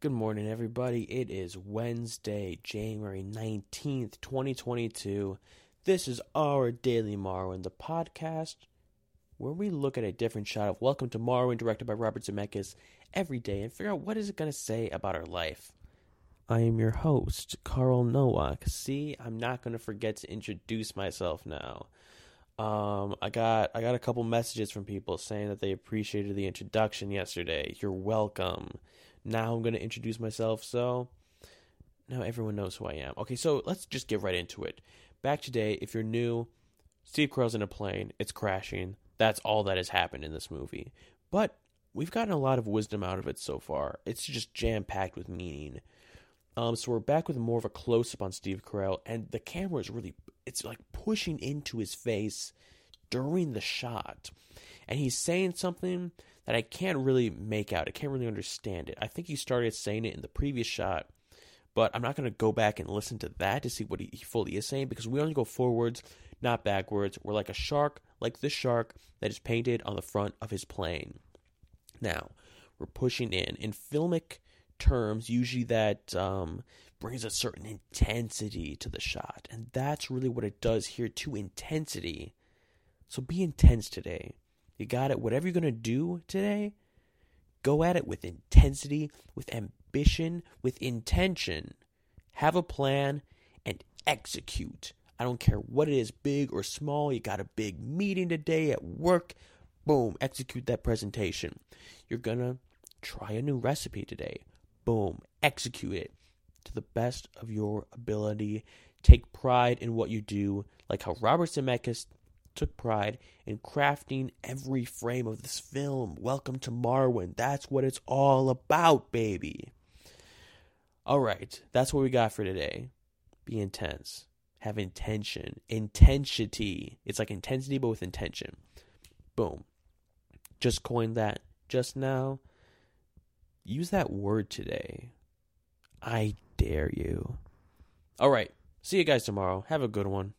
Good morning, everybody. It is Wednesday, January 19th, 2022. This is our Daily Marwen, the podcast where we look at a different shot of Welcome to Marwen, directed by Robert Zemeckis, every day and figure out what is it going to say about our life. I am your host, Carl Nowak. See, I'm not going to forget to introduce myself now. Um, I got I got a couple messages from people saying that they appreciated the introduction yesterday. You're welcome. Now I'm going to introduce myself. So now everyone knows who I am. Okay, so let's just get right into it. Back today, if you're new, Steve Carell's in a plane. It's crashing. That's all that has happened in this movie. But we've gotten a lot of wisdom out of it so far. It's just jam packed with meaning. Um, so we're back with more of a close up on Steve Carell, and the camera is really, it's like pushing into his face during the shot. And he's saying something that I can't really make out. I can't really understand it. I think he started saying it in the previous shot, but I'm not going to go back and listen to that to see what he fully is saying because we only go forwards, not backwards. We're like a shark, like this shark that is painted on the front of his plane. Now, we're pushing in. In filmic terms, usually that um, brings a certain intensity to the shot. And that's really what it does here to intensity. So be intense today. You got it. Whatever you're going to do today, go at it with intensity, with ambition, with intention. Have a plan and execute. I don't care what it is, big or small. You got a big meeting today at work. Boom, execute that presentation. You're going to try a new recipe today. Boom, execute it to the best of your ability. Take pride in what you do, like how Robert Zemeckis took pride in crafting every frame of this film. Welcome to Marwen. That's what it's all about, baby. All right, that's what we got for today. Be intense. Have intention. Intensity. It's like intensity, but with intention. Boom. Just coined that just now. Use that word today. I dare you. All right. See you guys tomorrow. Have a good one.